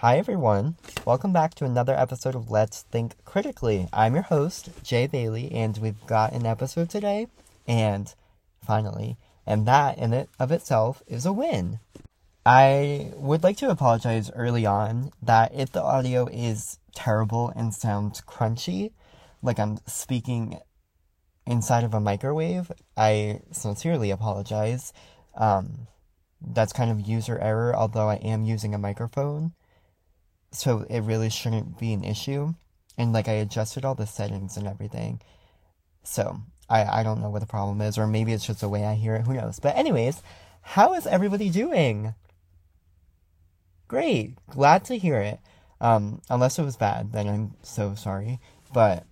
Hi, everyone. Welcome back to another episode of Let's Think Critically. I'm your host, Jay Bailey, and we've got an episode today, and finally, and that in it of itself is a win. I would like to apologize early on that if the audio is terrible and sounds crunchy, like I'm speaking inside of a microwave, I sincerely apologize. Um, that's kind of user error, although I am using a microphone so it really shouldn't be an issue. And like I adjusted all the settings and everything. So I, I don't know what the problem is, or maybe it's just the way I hear it, who knows. But anyways, how is everybody doing? Great. Glad to hear it. Um, unless it was bad, then I'm so sorry. But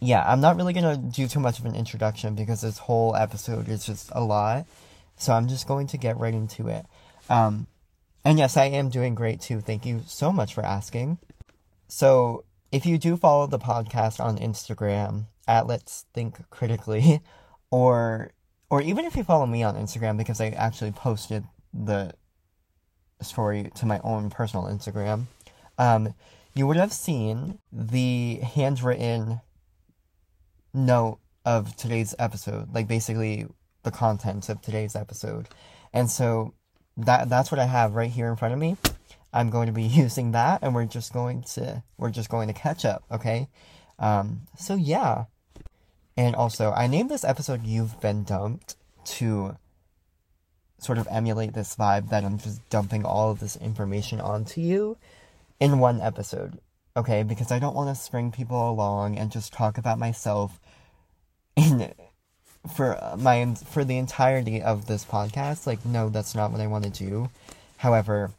yeah, I'm not really gonna do too much of an introduction because this whole episode is just a lot. So I'm just going to get right into it. Um, and yes, I am doing great too. Thank you so much for asking. So, if you do follow the podcast on Instagram at Let's Think Critically, or or even if you follow me on Instagram because I actually posted the story to my own personal Instagram, um, you would have seen the handwritten note of today's episode, like basically the contents of today's episode. And so that that's what I have right here in front of me. I'm going to be using that, and we're just going to we're just going to catch up, okay? Um, so yeah, and also I named this episode "You've Been Dumped" to sort of emulate this vibe that I'm just dumping all of this information onto you in one episode, okay? Because I don't want to string people along and just talk about myself in for my for the entirety of this podcast. Like, no, that's not what I want to do. However,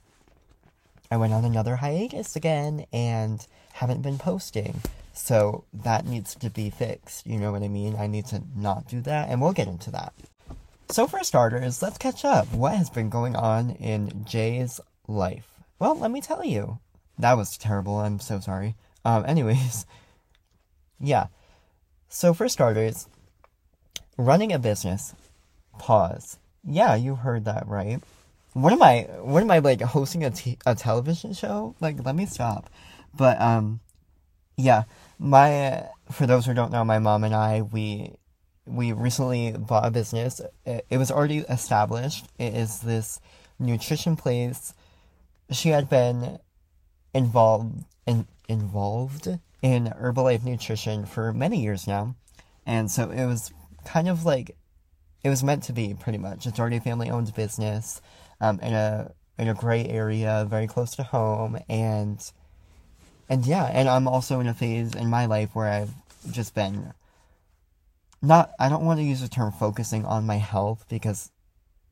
I went on another hiatus again and haven't been posting. So that needs to be fixed. You know what I mean? I need to not do that, and we'll get into that. So, for starters, let's catch up. What has been going on in Jay's life? Well, let me tell you. That was terrible. I'm so sorry. Um, anyways, yeah. So, for starters, running a business. Pause. Yeah, you heard that right. What am I? What am I like hosting a, t- a television show? Like, let me stop. But um, yeah, my for those who don't know, my mom and I we we recently bought a business. It, it was already established. It is this nutrition place. She had been involved in involved in Herbalife nutrition for many years now, and so it was kind of like it was meant to be pretty much. It's already a family owned business, um, in a in a great area, very close to home, and and yeah, and I'm also in a phase in my life where I've just been not I don't want to use the term focusing on my health because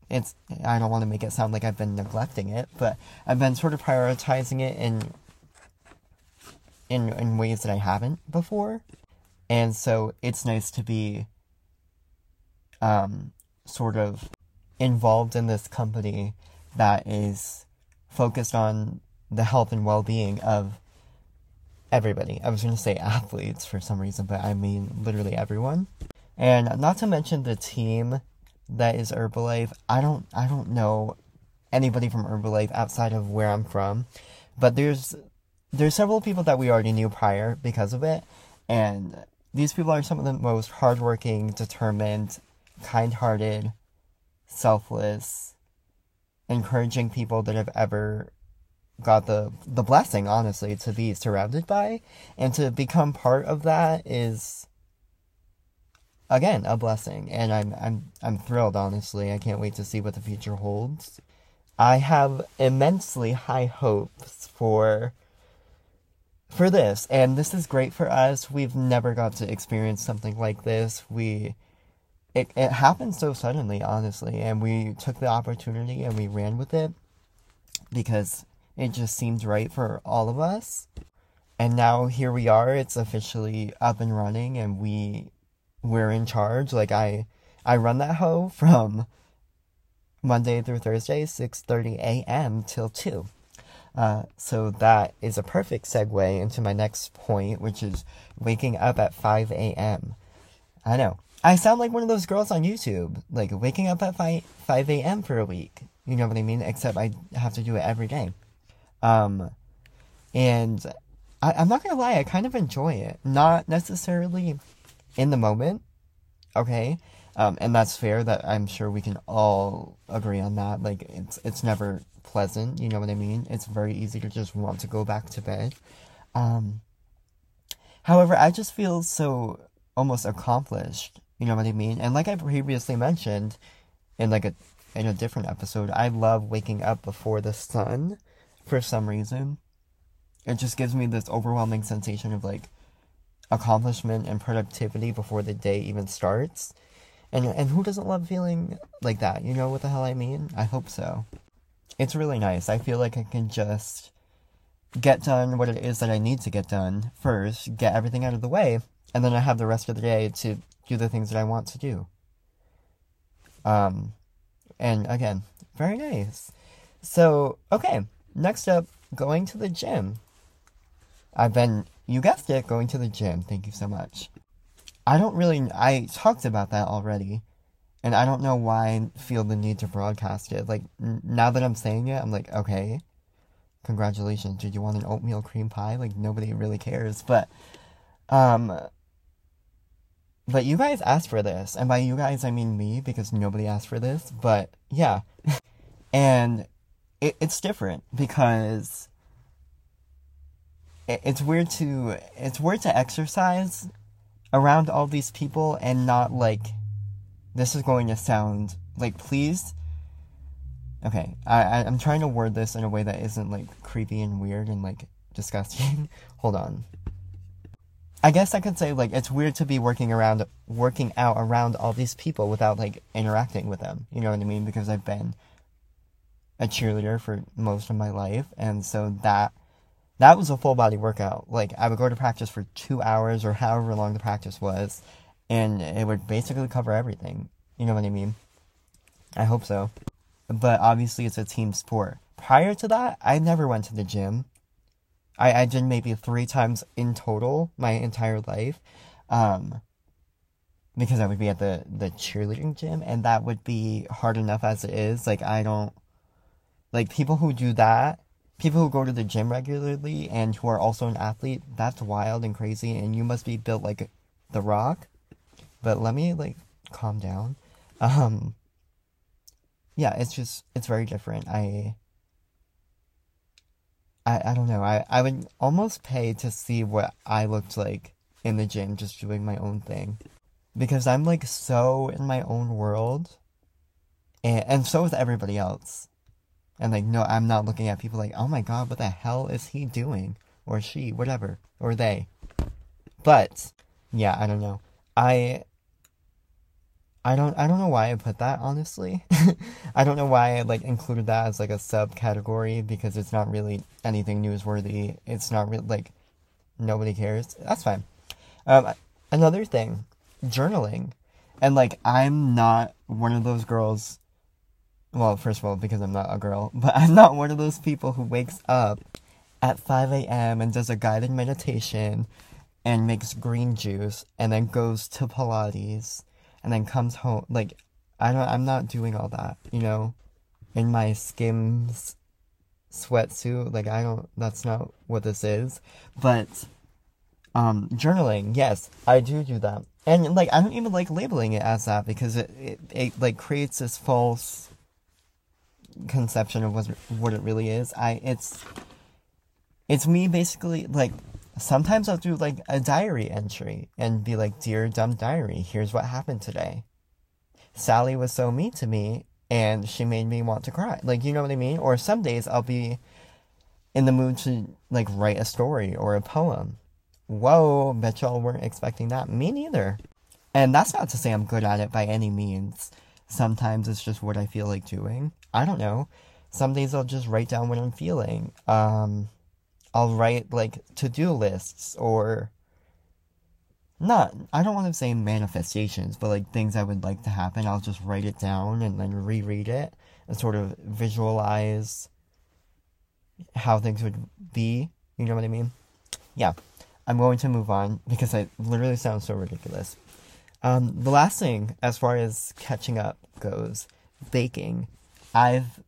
it's I don't want to make it sound like I've been neglecting it, but I've been sort of prioritizing it in in in ways that I haven't before. And so it's nice to be um, sort of involved in this company that is focused on the health and well being of everybody. I was going to say athletes for some reason, but I mean literally everyone. And not to mention the team that is Herbalife. I don't I don't know anybody from Herbalife outside of where I'm from, but there's there's several people that we already knew prior because of it, and these people are some of the most hardworking, determined, kind hearted, selfless, encouraging people that have ever got the the blessing honestly to be surrounded by and to become part of that is again a blessing and I'm I'm I'm thrilled honestly. I can't wait to see what the future holds. I have immensely high hopes for for this and this is great for us. We've never got to experience something like this. We it, it happened so suddenly, honestly, and we took the opportunity and we ran with it because it just seemed right for all of us. And now here we are, it's officially up and running and we we're in charge. Like I I run that hoe from Monday through Thursday, 6:30 a.m. till 2. Uh, so that is a perfect segue into my next point, which is waking up at 5 a.m. I know I sound like one of those girls on YouTube, like waking up at 5, 5 a.m. for a week. You know what I mean? Except I have to do it every day. Um, and I, I'm not gonna lie, I kind of enjoy it. Not necessarily in the moment, okay? Um, and that's fair. That I'm sure we can all agree on that. Like it's it's never pleasant. You know what I mean? It's very easy to just want to go back to bed. Um, however, I just feel so almost accomplished. You know what I mean? And like I previously mentioned, in like a in a different episode, I love waking up before the sun for some reason. It just gives me this overwhelming sensation of like accomplishment and productivity before the day even starts. And and who doesn't love feeling like that? You know what the hell I mean? I hope so. It's really nice. I feel like I can just get done what it is that I need to get done first, get everything out of the way, and then I have the rest of the day to do the things that I want to do. Um, and again, very nice. So, okay, next up, going to the gym. I've been, you guessed it, going to the gym. Thank you so much. I don't really, I talked about that already, and I don't know why I feel the need to broadcast it. Like, n- now that I'm saying it, I'm like, okay, congratulations. Did you want an oatmeal cream pie? Like, nobody really cares, but, um, but you guys asked for this, and by you guys I mean me because nobody asked for this. But yeah, and it, it's different because it, it's weird to it's weird to exercise around all these people and not like this is going to sound like please. Okay, I, I I'm trying to word this in a way that isn't like creepy and weird and like disgusting. Hold on. I guess I could say like it's weird to be working around working out around all these people without like interacting with them. You know what I mean? Because I've been a cheerleader for most of my life and so that that was a full body workout. Like I would go to practice for 2 hours or however long the practice was and it would basically cover everything. You know what I mean? I hope so. But obviously it's a team sport. Prior to that, I never went to the gym. I, did maybe three times in total my entire life. Um, because I would be at the, the cheerleading gym and that would be hard enough as it is. Like I don't like people who do that, people who go to the gym regularly and who are also an athlete, that's wild and crazy and you must be built like the rock. But let me like calm down. Um yeah, it's just it's very different. I I, I don't know. I, I would almost pay to see what I looked like in the gym just doing my own thing. Because I'm like so in my own world. And, and so is everybody else. And like, no, I'm not looking at people like, oh my god, what the hell is he doing? Or she, whatever. Or they. But, yeah, I don't know. I I don't I don't know why I put that honestly. I don't know why I like included that as like a subcategory because it's not really anything newsworthy. It's not really like nobody cares. That's fine. Um, another thing, journaling, and like I'm not one of those girls. Well, first of all, because I'm not a girl, but I'm not one of those people who wakes up at 5 a.m. and does a guided meditation and makes green juice and then goes to Pilates and then comes home. Like, I don't, I'm not doing all that, you know, in my Skims sweatsuit. Like, I don't, that's not what this is. But, um, journaling, yes, I do do that. And, like, I don't even like labeling it as that because it, it, it like, creates this false conception of what, what it really is. I, it's, it's me basically, like, sometimes I'll do like a diary entry and be like, Dear dumb diary, here's what happened today. Sally was so mean to me and she made me want to cry. Like, you know what I mean? Or some days I'll be in the mood to like write a story or a poem. Whoa, bet y'all weren't expecting that. Me neither. And that's not to say I'm good at it by any means. Sometimes it's just what I feel like doing. I don't know. Some days I'll just write down what I'm feeling. Um, I'll write like to do lists or not I don't want to say manifestations, but like things I would like to happen. I'll just write it down and then reread it and sort of visualize how things would be. You know what I mean? Yeah. I'm going to move on because I literally sound so ridiculous. Um, the last thing, as far as catching up goes, baking. I've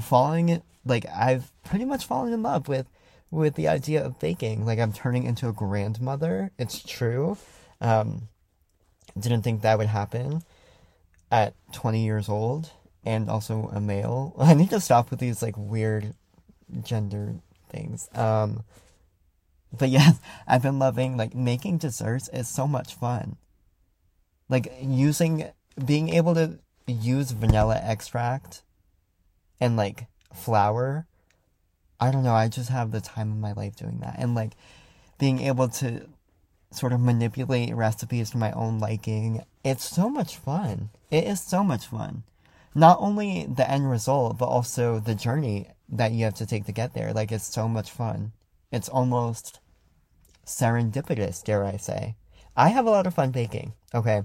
falling like I've pretty much fallen in love with with the idea of baking. Like I'm turning into a grandmother. It's true. Um, didn't think that would happen at 20 years old and also a male. I need to stop with these like weird gender things. Um, but yes, I've been loving like making desserts is so much fun. Like using being able to use vanilla extract and like flour. I don't know, I just have the time of my life doing that. And like being able to sort of manipulate recipes to my own liking. It's so much fun. It is so much fun. Not only the end result, but also the journey that you have to take to get there. Like, it's so much fun. It's almost serendipitous, dare I say. I have a lot of fun baking, okay?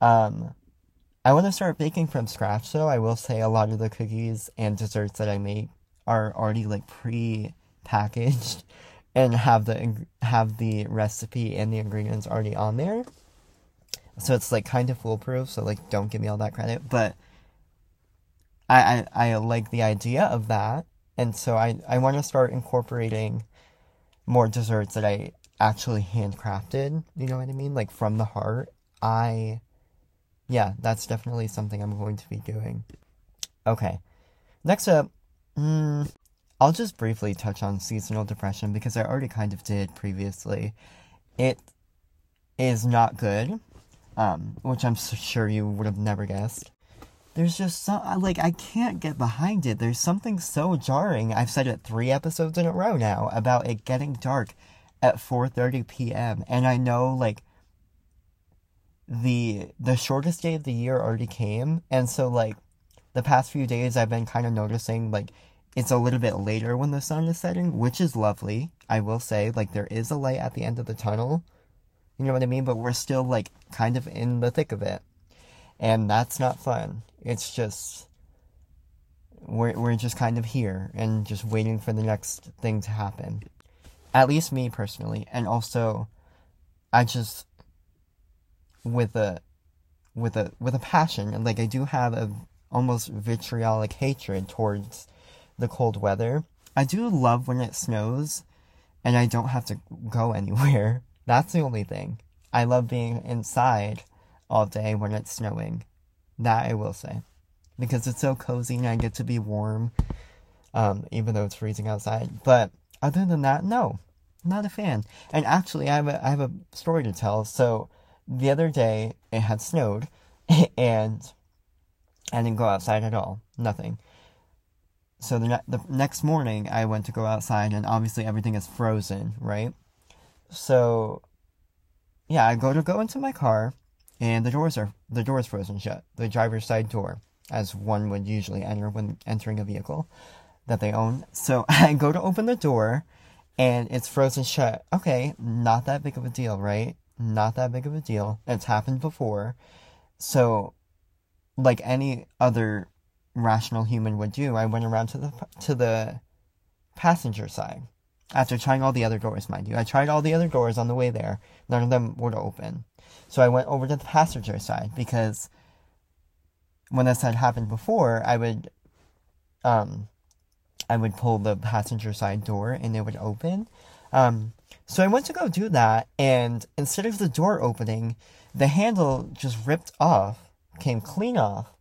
Um, I want to start baking from scratch, though. I will say a lot of the cookies and desserts that I make are already, like, pre packaged and have the have the recipe and the ingredients already on there. So it's like kind of foolproof. So like, don't give me all that credit, but I I, I like the idea of that, and so I I want to start incorporating more desserts that I actually handcrafted. You know what I mean? Like from the heart. I yeah, that's definitely something I'm going to be doing. Okay, next up. Mm, I'll just briefly touch on seasonal depression because I already kind of did previously. It is not good, um, which I'm sure you would have never guessed. There's just some like I can't get behind it. There's something so jarring. I've said it three episodes in a row now about it getting dark at 4:30 p.m. and I know like the the shortest day of the year already came and so like the past few days I've been kind of noticing like it's a little bit later when the sun is setting, which is lovely. I will say, like, there is a light at the end of the tunnel. You know what I mean? But we're still, like, kind of in the thick of it. And that's not fun. It's just. We're, we're just kind of here and just waiting for the next thing to happen. At least me personally. And also, I just. With a. With a with a passion, like I do have a almost vitriolic hatred towards the cold weather. I do love when it snows and I don't have to go anywhere. That's the only thing. I love being inside all day when it's snowing. That I will say. Because it's so cozy and I get to be warm, um, even though it's freezing outside. But other than that, no, not a fan. And actually, I have a, I have a story to tell. So the other day, it had snowed, and I didn't go outside at all. Nothing so the, ne- the next morning I went to go outside and obviously everything is frozen, right? So yeah, I go to go into my car and the doors are the doors frozen shut. The driver's side door, as one would usually enter when entering a vehicle that they own. So I go to open the door and it's frozen shut. Okay, not that big of a deal, right? Not that big of a deal. It's happened before. So like any other rational human would do, I went around to the to the passenger side. After trying all the other doors, mind you, I tried all the other doors on the way there. None of them would open. So I went over to the passenger side because when this had happened before, I would um I would pull the passenger side door and it would open. Um so I went to go do that and instead of the door opening, the handle just ripped off, came clean off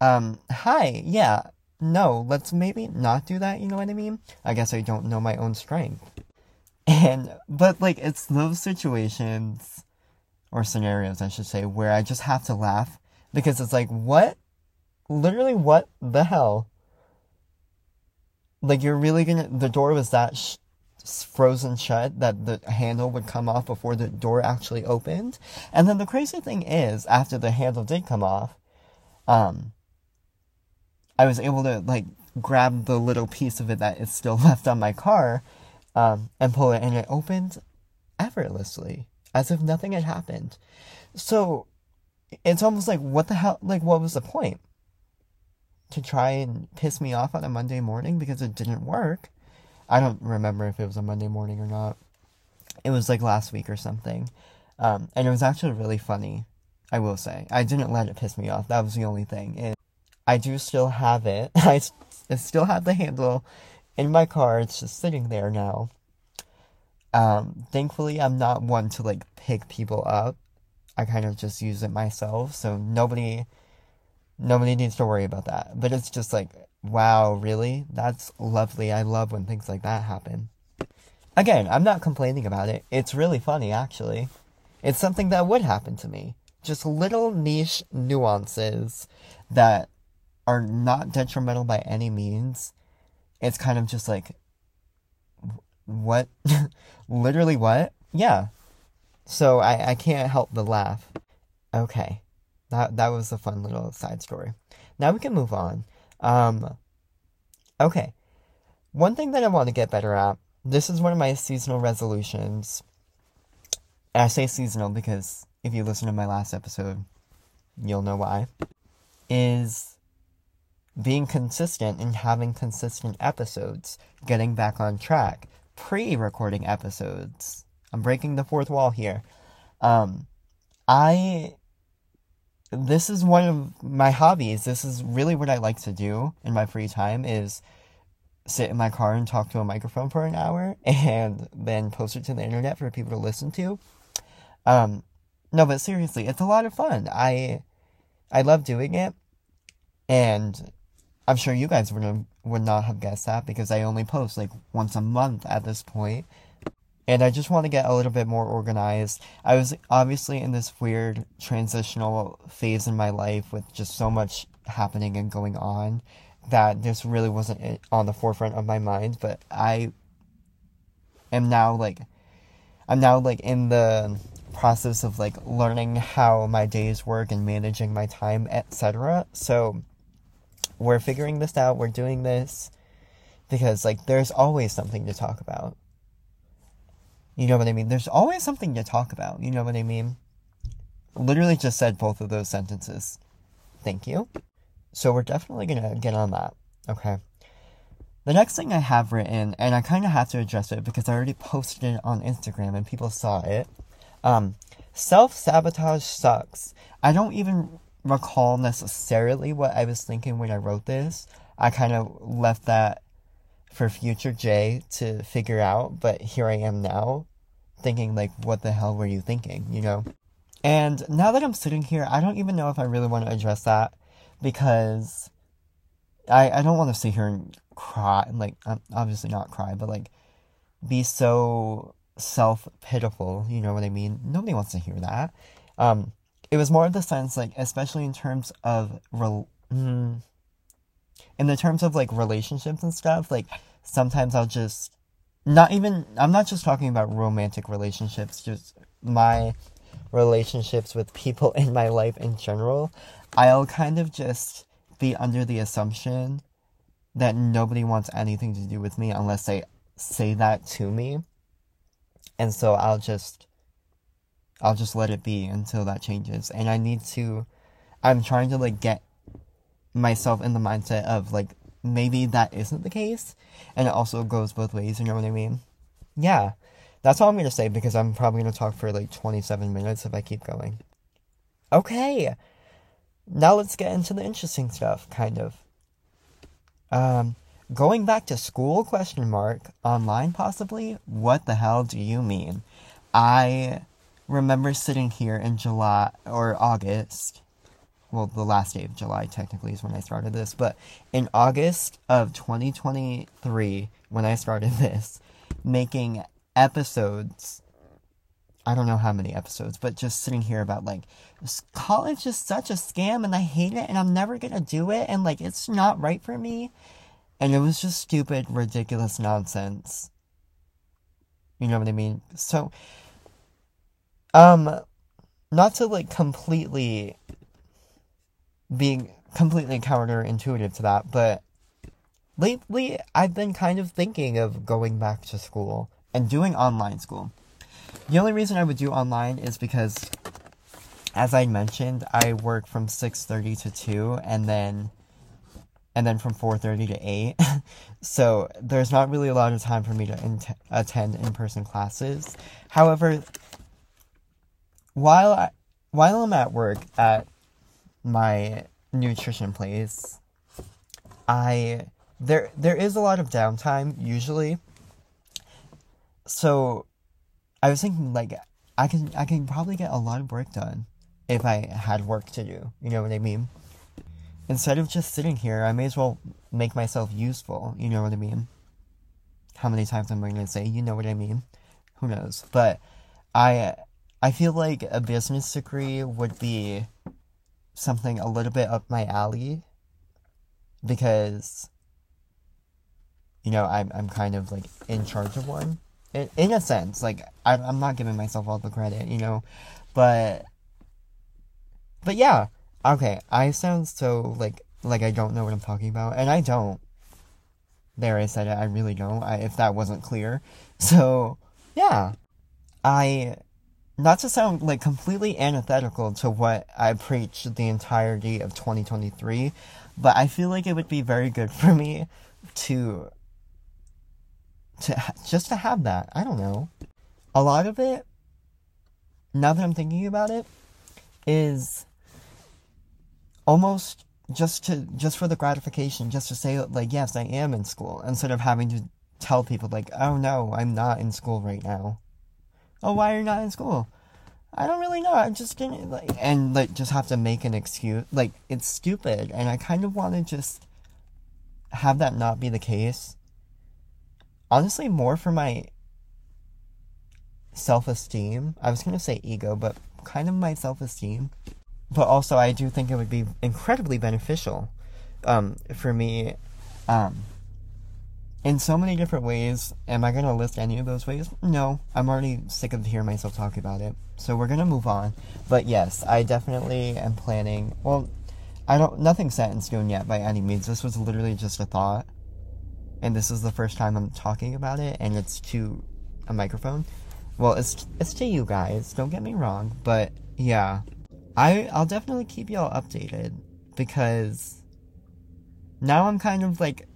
um, hi, yeah, no, let's maybe not do that, you know what I mean? I guess I don't know my own strength. And, but like, it's those situations, or scenarios, I should say, where I just have to laugh because it's like, what? Literally, what the hell? Like, you're really gonna, the door was that sh- frozen shut that the handle would come off before the door actually opened. And then the crazy thing is, after the handle did come off, um, I was able to like grab the little piece of it that is still left on my car um, and pull it, and it opened effortlessly as if nothing had happened. So it's almost like, what the hell? Like, what was the point? To try and piss me off on a Monday morning because it didn't work. I don't remember if it was a Monday morning or not. It was like last week or something. Um, and it was actually really funny, I will say. I didn't let it piss me off. That was the only thing. I do still have it. I I still have the handle in my car. It's just sitting there now. Um, thankfully, I'm not one to like pick people up. I kind of just use it myself, so nobody, nobody needs to worry about that. But it's just like, wow, really? That's lovely. I love when things like that happen. Again, I'm not complaining about it. It's really funny, actually. It's something that would happen to me. Just little niche nuances that are not detrimental by any means. It's kind of just like, what? Literally what? Yeah. So I, I can't help but laugh. Okay. That, that was a fun little side story. Now we can move on. Um, okay. One thing that I want to get better at this is one of my seasonal resolutions. And I say seasonal because if you listen to my last episode, you'll know why. Is being consistent and having consistent episodes, getting back on track, pre recording episodes. I'm breaking the fourth wall here. Um, I. This is one of my hobbies. This is really what I like to do in my free time is sit in my car and talk to a microphone for an hour and then post it to the internet for people to listen to. Um, no, but seriously, it's a lot of fun. I I love doing it, and I'm sure you guys would would not have guessed that because I only post like once a month at this point. And I just want to get a little bit more organized. I was obviously in this weird transitional phase in my life with just so much happening and going on that this really wasn't on the forefront of my mind, but I am now like I'm now like in the process of like learning how my days work and managing my time, etc. So we're figuring this out, we're doing this because like there's always something to talk about. You know what I mean? There's always something to talk about. You know what I mean? Literally just said both of those sentences. Thank you. So we're definitely gonna get on that. Okay. The next thing I have written, and I kind of have to address it because I already posted it on Instagram and people saw it. Um, self sabotage sucks. I don't even recall necessarily what I was thinking when I wrote this. I kind of left that for future Jay to figure out, but here I am now, thinking, like, what the hell were you thinking, you know? And now that I'm sitting here, I don't even know if I really want to address that because I I don't want to sit here and cry and, like obviously not cry but like be so self pitiful you know what I mean nobody wants to hear that um it was more of the sense like especially in terms of rel- mm, in the terms of like relationships and stuff like sometimes I'll just not even I'm not just talking about romantic relationships just my relationships with people in my life in general I'll kind of just be under the assumption that nobody wants anything to do with me unless they say that to me. And so I'll just I'll just let it be until that changes. And I need to I'm trying to like get myself in the mindset of like maybe that isn't the case and it also goes both ways, you know what I mean? Yeah. That's all I'm to say because I'm probably to talk for like 27 minutes if I keep going. Okay now let's get into the interesting stuff, kind of. Um, going back to school? Question mark. Online, possibly. What the hell do you mean? I remember sitting here in July or August. Well, the last day of July technically is when I started this, but in August of 2023, when I started this, making episodes I don't know how many episodes, but just sitting here about like college is such a scam and I hate it and I'm never gonna do it and like it's not right for me. And it was just stupid, ridiculous nonsense. You know what I mean? So, um, not to like completely being completely counterintuitive to that, but lately I've been kind of thinking of going back to school and doing online school. The only reason I would do online is because, as I mentioned, I work from 6.30 to 2 and then and then from 4.30 to 8 so there's not really a lot of time for me to in- attend in-person classes however while I, while i'm at work at my nutrition place i there there is a lot of downtime usually. So I was thinking like I can I can probably get a lot of work done if I had work to do. You know what I mean? Instead of just sitting here, I may as well make myself useful. You know what I mean? How many times am I going to say, you know what I mean? Who knows? But I I feel like a business degree would be something a little bit up my alley because you know I'm I'm kind of like in charge of one. In, in a sense like I'm I'm not giving myself all the credit you know but but yeah okay I sound so like like I don't know what I'm talking about and I don't. There I said it I really don't I, if that wasn't clear. So yeah I not to sound like completely antithetical to what I preached the entirety of 2023, but I feel like it would be very good for me to to just to have that. I don't know. A lot of it now that I'm thinking about it is almost just to just for the gratification, just to say like yes, I am in school instead of having to tell people like, "Oh no, I'm not in school right now." Oh, why are you not in school? I don't really know. I'm just didn't like, and like just have to make an excuse. Like it's stupid, and I kind of want to just have that not be the case. Honestly, more for my self esteem. I was gonna say ego, but kind of my self esteem. But also, I do think it would be incredibly beneficial um, for me um, in so many different ways. Am I going to list any of those ways? No. I'm already sick of hearing myself talk about it. So we're going to move on. But yes, I definitely am planning. Well, I don't. Nothing's set in stone yet by any means. This was literally just a thought. And this is the first time I'm talking about it, and it's to a microphone. Well, it's it's to you guys. Don't get me wrong, but yeah, I I'll definitely keep y'all updated because now I'm kind of like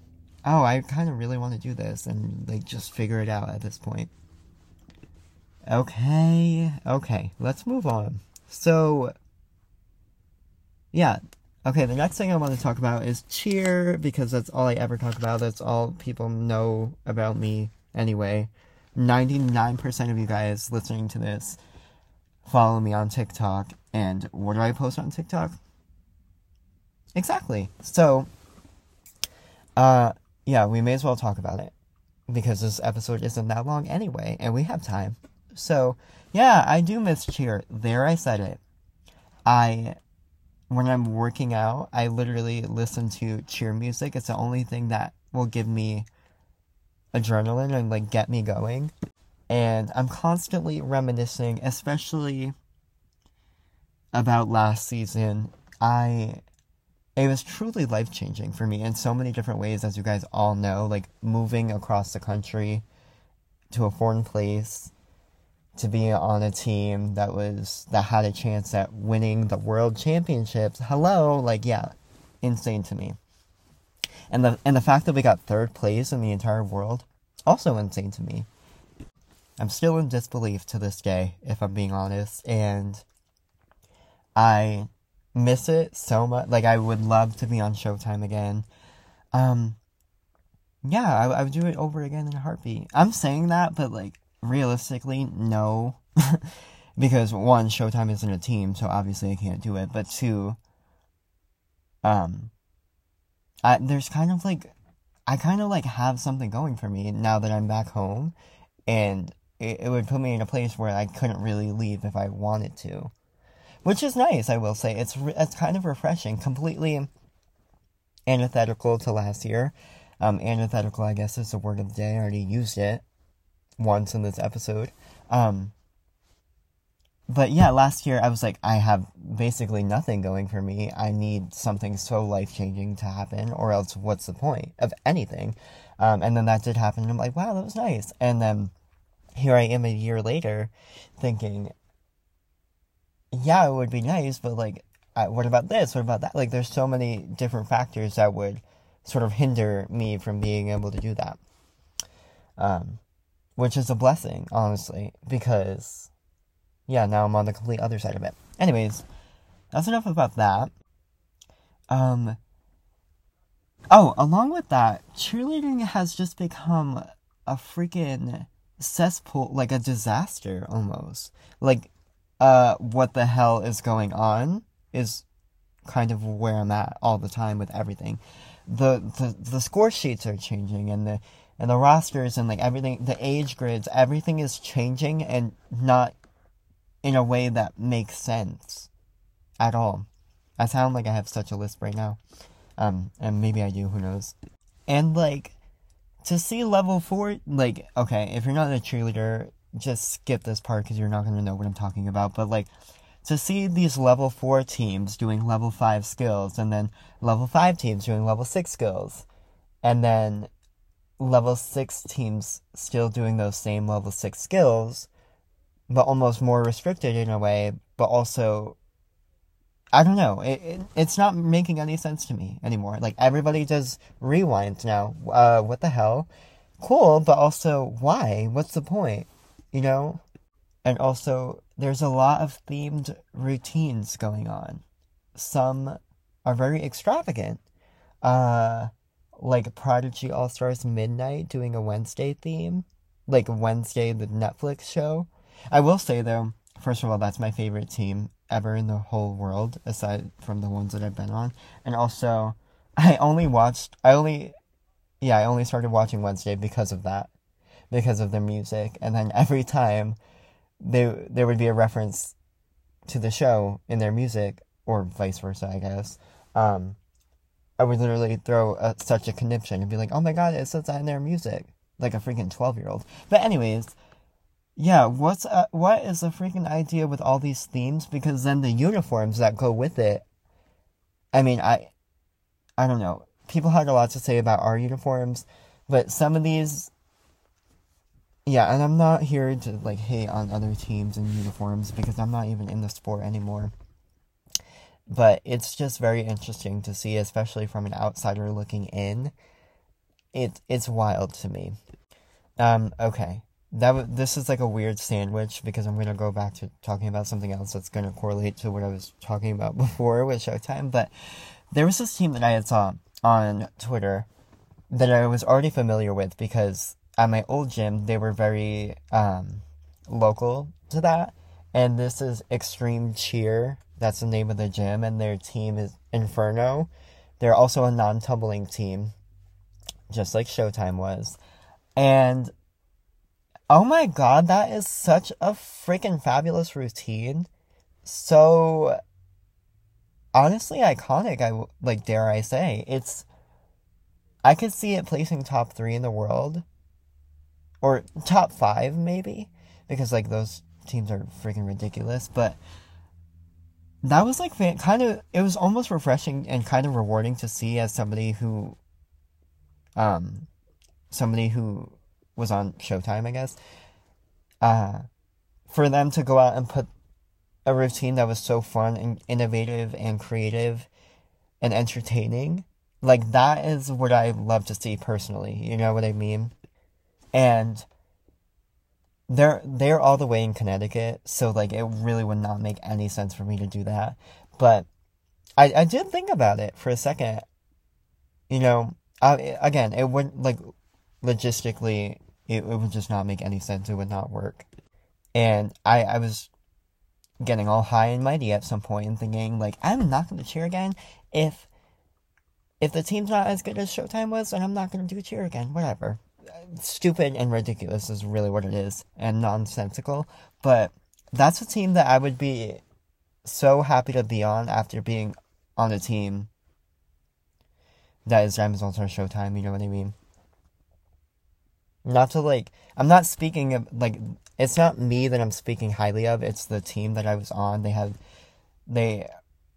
oh, I kind of really want to do this and like just figure it out at this point. Okay, okay, let's move on. So, yeah, okay, the next thing I want to talk about is cheer because that's all I ever talk about. That's all people know about me anyway. 99% of you guys listening to this follow me on TikTok. And what do I post on TikTok? Exactly. So, uh, yeah, we may as well talk about it because this episode isn't that long anyway, and we have time. So, yeah, I do miss cheer. There, I said it. I, when I'm working out, I literally listen to cheer music. It's the only thing that will give me adrenaline and like get me going. And I'm constantly reminiscing, especially about last season. I it was truly life changing for me in so many different ways, as you guys all know. Like moving across the country to a foreign place, to be on a team that was that had a chance at winning the world championships. Hello, like yeah, insane to me. And the and the fact that we got third place in the entire world, also insane to me. I'm still in disbelief to this day, if I'm being honest, and I miss it so much. Like I would love to be on Showtime again. Um, yeah, I, I would do it over again in a heartbeat. I'm saying that, but like realistically, no, because one, Showtime isn't a team, so obviously I can't do it. But two, um, I, there's kind of like, I kind of like have something going for me now that I'm back home, and it, it would put me in a place where I couldn't really leave if I wanted to which is nice. I will say it's re- it's kind of refreshing. Completely antithetical to last year. Um, antithetical, I guess, is the word of the day. I already used it once in this episode. Um, but yeah, last year I was like, I have basically nothing going for me. I need something so life changing to happen, or else what's the point of anything? Um, and then that did happen, and I'm like, wow, that was nice. And then here I am a year later, thinking, yeah, it would be nice, but like, what about this? What about that? Like, there's so many different factors that would sort of hinder me from being able to do that. Um, which is a blessing, honestly, because, yeah, now I'm on the complete other side of it. Anyways, that's enough about that. Um, Oh, along with that, cheerleading has just become a freaking cesspool, like a disaster almost. Like, uh, what the hell is going on is kind of where I'm at all the time with everything. The the the score sheets are changing and the and the rosters and like everything, the age grids, everything is changing and not in a way that makes sense at all. I sound like I have such a list right now. Um, and maybe I do, who knows. And like, to see level 4, like, okay, if you're not a cheerleader, just skip this part because you're not going to know what I'm talking about. But like, to see these level 4 teams doing level 5 skills, and then level 5 teams doing level 6 skills, and then level 6 teams still doing those same level 6 skills, but almost more restricted in a way, but also I don't know. It, it, it's not making any sense to me anymore. Like everybody does rewind now. Uh, what the hell? Cool, but also why? What's the point? You know? And also, there's a lot of themed routines going on. Some are very extravagant. Uh, like Prodigy All Stars Midnight doing a Wednesday theme. Like Wednesday, the Netflix show. I will say though, first of all, that's my favorite team ever in the whole world, aside from the ones that I've been on. And also, I only watched, I only, yeah, I only started watching Wednesday because of that, because of their music. And then every time they, there would be a reference to the show in their music, or vice versa, I guess. Um, I would literally throw a, such a conniption and be like, oh my god, it says that in their music. Like a freaking 12 year old. But, anyways, yeah, what's uh, what is the freaking idea with all these themes? Because then the uniforms that go with it. I mean, I, I don't know. People had a lot to say about our uniforms, but some of these. Yeah, and I'm not here to like hate on other teams and uniforms because I'm not even in the sport anymore. But it's just very interesting to see, especially from an outsider looking in. It it's wild to me. Um. Okay that this is like a weird sandwich because I'm gonna go back to talking about something else that's gonna correlate to what I was talking about before with Showtime. But there was this team that I had saw on Twitter that I was already familiar with because at my old gym they were very um, local to that, and this is Extreme Cheer. That's the name of the gym, and their team is Inferno. They're also a non-tumbling team, just like Showtime was, and Oh my god, that is such a freaking fabulous routine. So honestly iconic, I like dare I say. It's I could see it placing top 3 in the world or top 5 maybe because like those teams are freaking ridiculous, but that was like kind of it was almost refreshing and kind of rewarding to see as somebody who um somebody who was on Showtime, I guess. Uh, for them to go out and put a routine that was so fun and innovative and creative and entertaining, like that is what I love to see personally. You know what I mean? And they're they're all the way in Connecticut, so like it really would not make any sense for me to do that. But I I did think about it for a second. You know, I, again, it wouldn't like logistically, it, it would just not make any sense. It would not work. And I, I was getting all high and mighty at some point and thinking, like, I'm not going to cheer again if if the team's not as good as Showtime was, and I'm not going to do cheer again. Whatever. Stupid and ridiculous is really what it is, and nonsensical. But that's a team that I would be so happy to be on after being on a team that is All Star Showtime. You know what I mean? Not to like, I'm not speaking of like, it's not me that I'm speaking highly of. It's the team that I was on. They have, they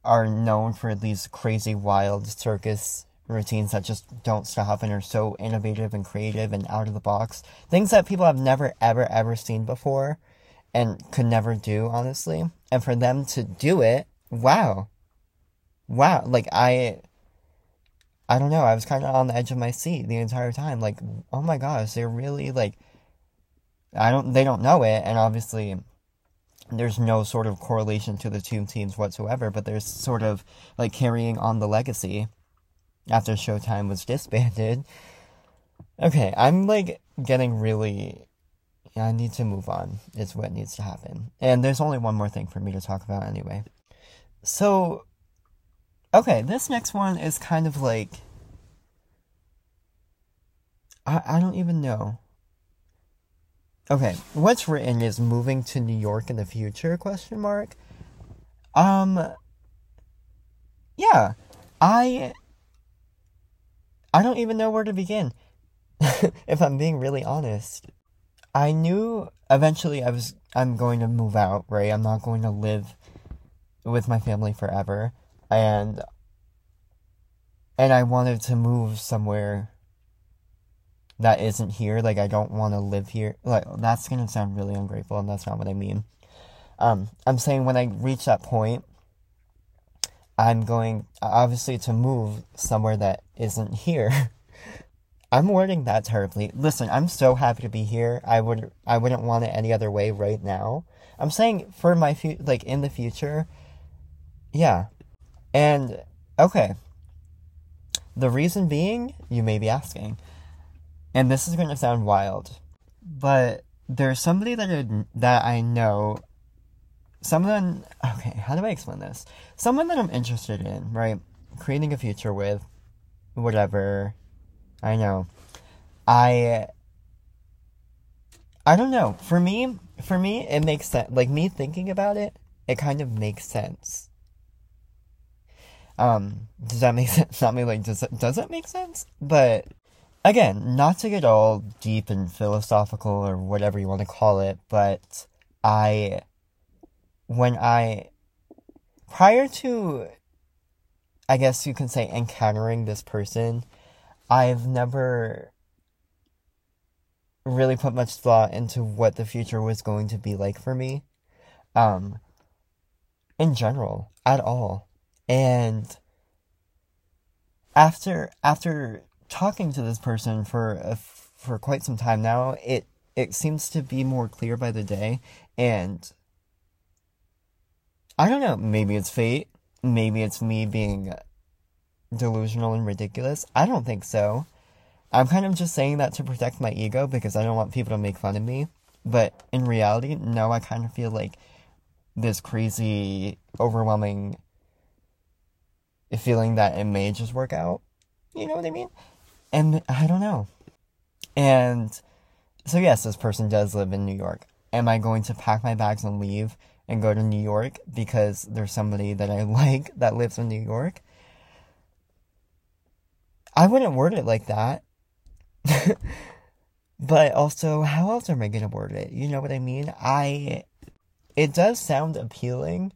are known for these crazy, wild circus routines that just don't stop and are so innovative and creative and out of the box. Things that people have never, ever, ever seen before and could never do, honestly. And for them to do it, wow. Wow. Like, I, I don't know. I was kind of on the edge of my seat the entire time. Like, oh my gosh, they're really like. I don't. They don't know it, and obviously, there's no sort of correlation to the two teams whatsoever. But there's sort of like carrying on the legacy after Showtime was disbanded. Okay, I'm like getting really. I need to move on, is what needs to happen. And there's only one more thing for me to talk about anyway. So, okay, this next one is kind of like. I, I don't even know. Okay, what's written is moving to New York in the future? Question mark. Um. Yeah, I. I don't even know where to begin. if I'm being really honest, I knew eventually I was I'm going to move out. Right, I'm not going to live with my family forever, and and I wanted to move somewhere that isn't here. Like I don't want to live here. Like that's gonna sound really ungrateful, and that's not what I mean. Um, I'm saying when I reach that point, I'm going obviously to move somewhere that isn't here. I'm wording that terribly. Listen, I'm so happy to be here. I would I wouldn't want it any other way right now. I'm saying for my fu- like in the future. Yeah. And okay. The reason being, you may be asking, and this is going to sound wild, but there's somebody that I, that I know. Someone, okay, how do I explain this? Someone that I'm interested in, right? Creating a future with, whatever. I know. I. I don't know. For me, for me, it makes sense. Like me thinking about it, it kind of makes sense. Um, does that make sense? Not me like does it, does it make sense? But again, not to get all deep and philosophical or whatever you want to call it, but I, when I, prior to, I guess you can say, encountering this person, I've never really put much thought into what the future was going to be like for me. Um, in general, at all. And after, after talking to this person for a, for quite some time now, it it seems to be more clear by the day, and I don't know. Maybe it's fate. Maybe it's me being delusional and ridiculous. I don't think so. I'm kind of just saying that to protect my ego because I don't want people to make fun of me. But in reality, no, I kind of feel like this crazy, overwhelming feeling that it may just work out. You know what I mean? And I don't know. And so, yes, this person does live in New York. Am I going to pack my bags and leave and go to New York because there's somebody that I like that lives in New York? I wouldn't word it like that. but also, how else am I going to word it? You know what I mean? I. It does sound appealing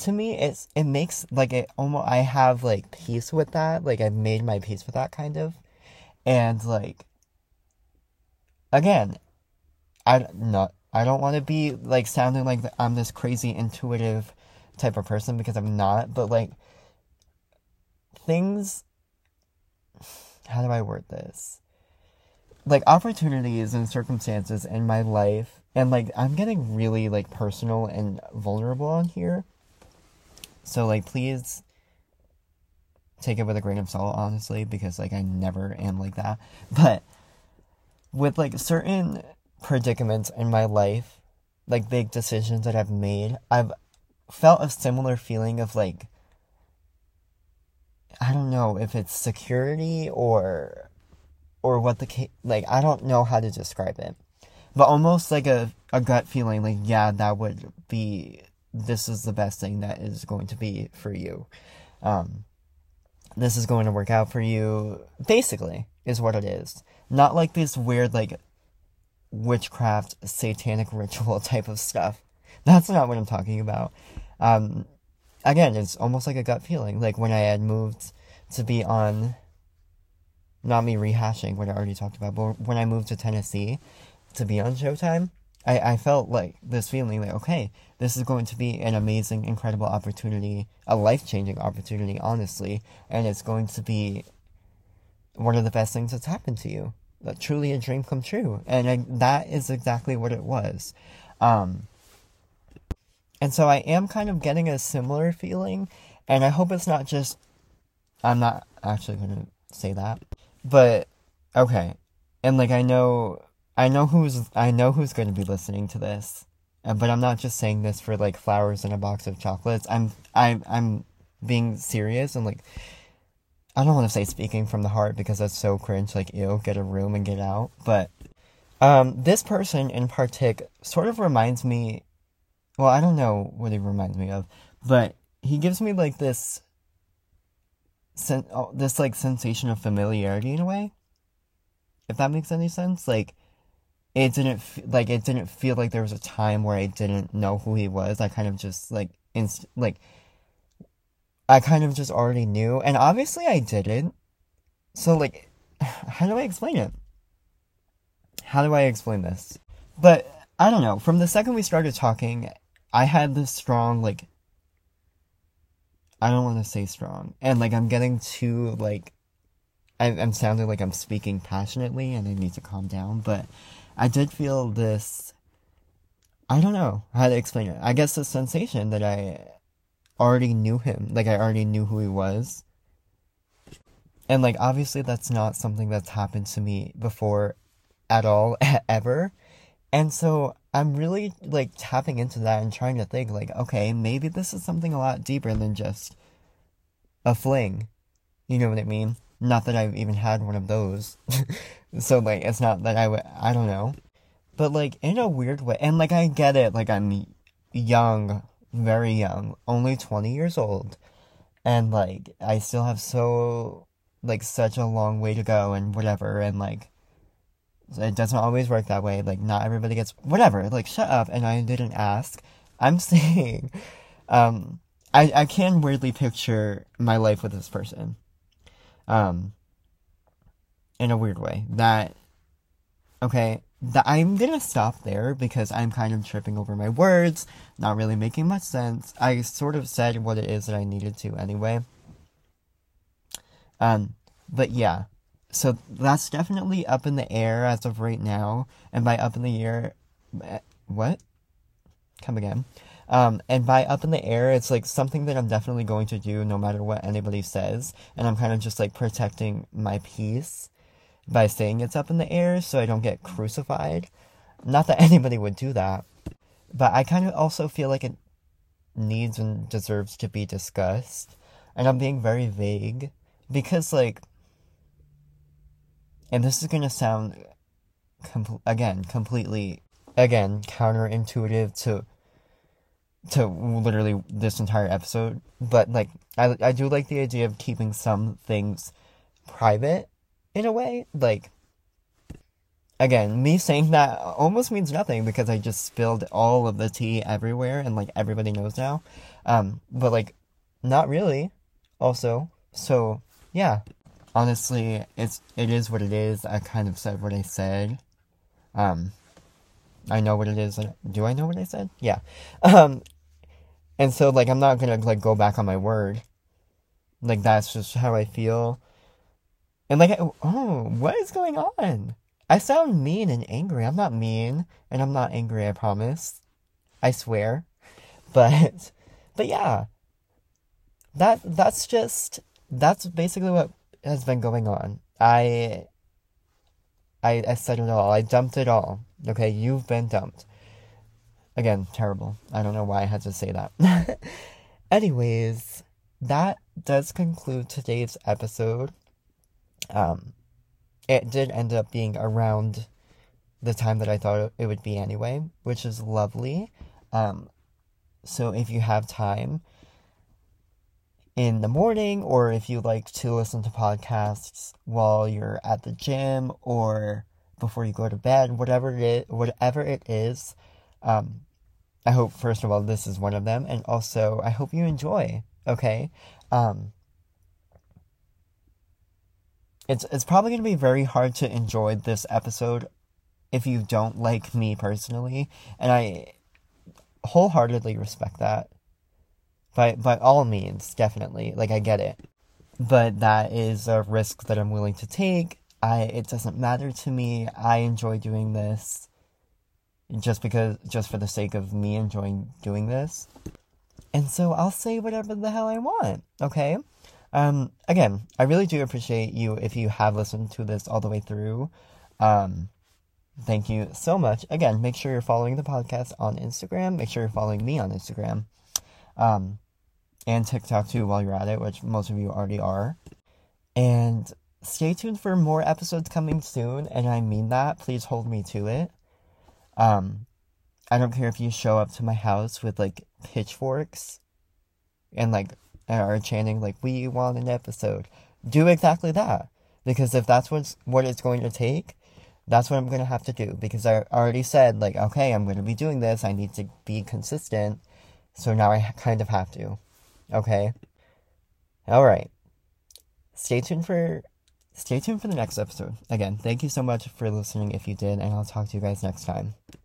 to me it's it makes like it almost I have like peace with that. Like I've made my peace with that kind of. And like again, I not I don't want to be like sounding like I'm this crazy intuitive type of person because I'm not, but like things how do I word this? Like opportunities and circumstances in my life and like I'm getting really like personal and vulnerable on here so like please take it with a grain of salt, honestly, because like I never am like that. But with like certain predicaments in my life, like big decisions that I've made, I've felt a similar feeling of like I don't know if it's security or or what the case like I don't know how to describe it. But almost like a, a gut feeling like yeah, that would be this is the best thing that is going to be for you. Um, this is going to work out for you, basically, is what it is. Not like this weird, like, witchcraft, satanic ritual type of stuff. That's not what I'm talking about. Um, again, it's almost like a gut feeling. Like when I had moved to be on, not me rehashing what I already talked about, but when I moved to Tennessee to be on Showtime, I, I felt like this feeling like, okay, this is going to be an amazing, incredible opportunity, a life changing opportunity, honestly, and it's going to be one of the best things that's happened to you. Like, truly a dream come true. And I, that is exactly what it was. Um, and so I am kind of getting a similar feeling, and I hope it's not just I'm not actually gonna say that. But okay. And like I know I know who's I know who's gonna be listening to this. But I'm not just saying this for like flowers and a box of chocolates. I'm I'm I'm being serious and like I don't want to say speaking from the heart because that's so cringe, like ew, get a room and get out. But um this person in partic sort of reminds me well, I don't know what he reminds me of, but he gives me like this sen- oh, this like sensation of familiarity in a way. If that makes any sense, like it didn't f- like it didn't feel like there was a time where I didn't know who he was. I kind of just like inst like I kind of just already knew, and obviously I didn't. So like, how do I explain it? How do I explain this? But I don't know. From the second we started talking, I had this strong like. I don't want to say strong, and like I'm getting too like. I, I'm sounding like I'm speaking passionately, and I need to calm down. But I did feel this. I don't know how to explain it. I guess the sensation that I already knew him, like I already knew who he was. And like obviously that's not something that's happened to me before at all ever. And so I'm really like tapping into that and trying to think like okay, maybe this is something a lot deeper than just a fling. You know what I mean? Not that I've even had one of those. so like it's not that I would I don't know. But like in a weird way and like I get it like I'm young, very young, only 20 years old. And like I still have so like such a long way to go and whatever and like it doesn't always work that way. Like not everybody gets whatever. Like shut up and I didn't ask. I'm saying um I I can weirdly picture my life with this person um, in a weird way. That, okay, that I'm gonna stop there because I'm kind of tripping over my words, not really making much sense. I sort of said what it is that I needed to anyway. Um, but yeah, so that's definitely up in the air as of right now, and by up in the air, eh, what? Come again. Um, and by up in the air, it's like something that I'm definitely going to do no matter what anybody says. And I'm kind of just like protecting my peace by saying it's up in the air so I don't get crucified. Not that anybody would do that. But I kind of also feel like it needs and deserves to be discussed. And I'm being very vague because, like, and this is gonna sound, com- again, completely, again, counterintuitive to to literally this entire episode, but like I I do like the idea of keeping some things private in a way. Like again, me saying that almost means nothing because I just spilled all of the tea everywhere and like everybody knows now. Um, but like not really also. So, yeah. Honestly, it's it is what it is. I kind of said what I said. Um I know what it is. Do I know what I said? Yeah. Um, and so like I'm not gonna like go back on my word. Like that's just how I feel. And like oh, what is going on? I sound mean and angry. I'm not mean and I'm not angry, I promise. I swear. But but yeah. That that's just that's basically what has been going on. I I I said it all. I dumped it all. Okay, you've been dumped. Again, terrible. I don't know why I had to say that. Anyways, that does conclude today's episode. Um, it did end up being around the time that I thought it would be anyway, which is lovely. Um, so if you have time in the morning, or if you like to listen to podcasts while you're at the gym or before you go to bed, whatever it is, whatever it is, um, I hope first of all this is one of them, and also I hope you enjoy. Okay, um, it's it's probably gonna be very hard to enjoy this episode if you don't like me personally, and I wholeheartedly respect that. By by all means, definitely, like I get it, but that is a risk that I'm willing to take. I it doesn't matter to me. I enjoy doing this just because just for the sake of me enjoying doing this. And so I'll say whatever the hell I want, okay? Um, again, I really do appreciate you if you have listened to this all the way through. Um, thank you so much. Again, make sure you're following the podcast on Instagram. Make sure you're following me on Instagram. Um, and TikTok too while you're at it, which most of you already are. And stay tuned for more episodes coming soon, and I mean that. Please hold me to it. Um, I don't care if you show up to my house with like pitchforks and like are chanting like we want an episode. Do exactly that. Because if that's what's what it's going to take, that's what I'm gonna have to do. Because I already said like, okay, I'm gonna be doing this, I need to be consistent. So now I kind of have to. Okay? Alright. Stay tuned for stay tuned for the next episode. Again, thank you so much for listening if you did, and I'll talk to you guys next time.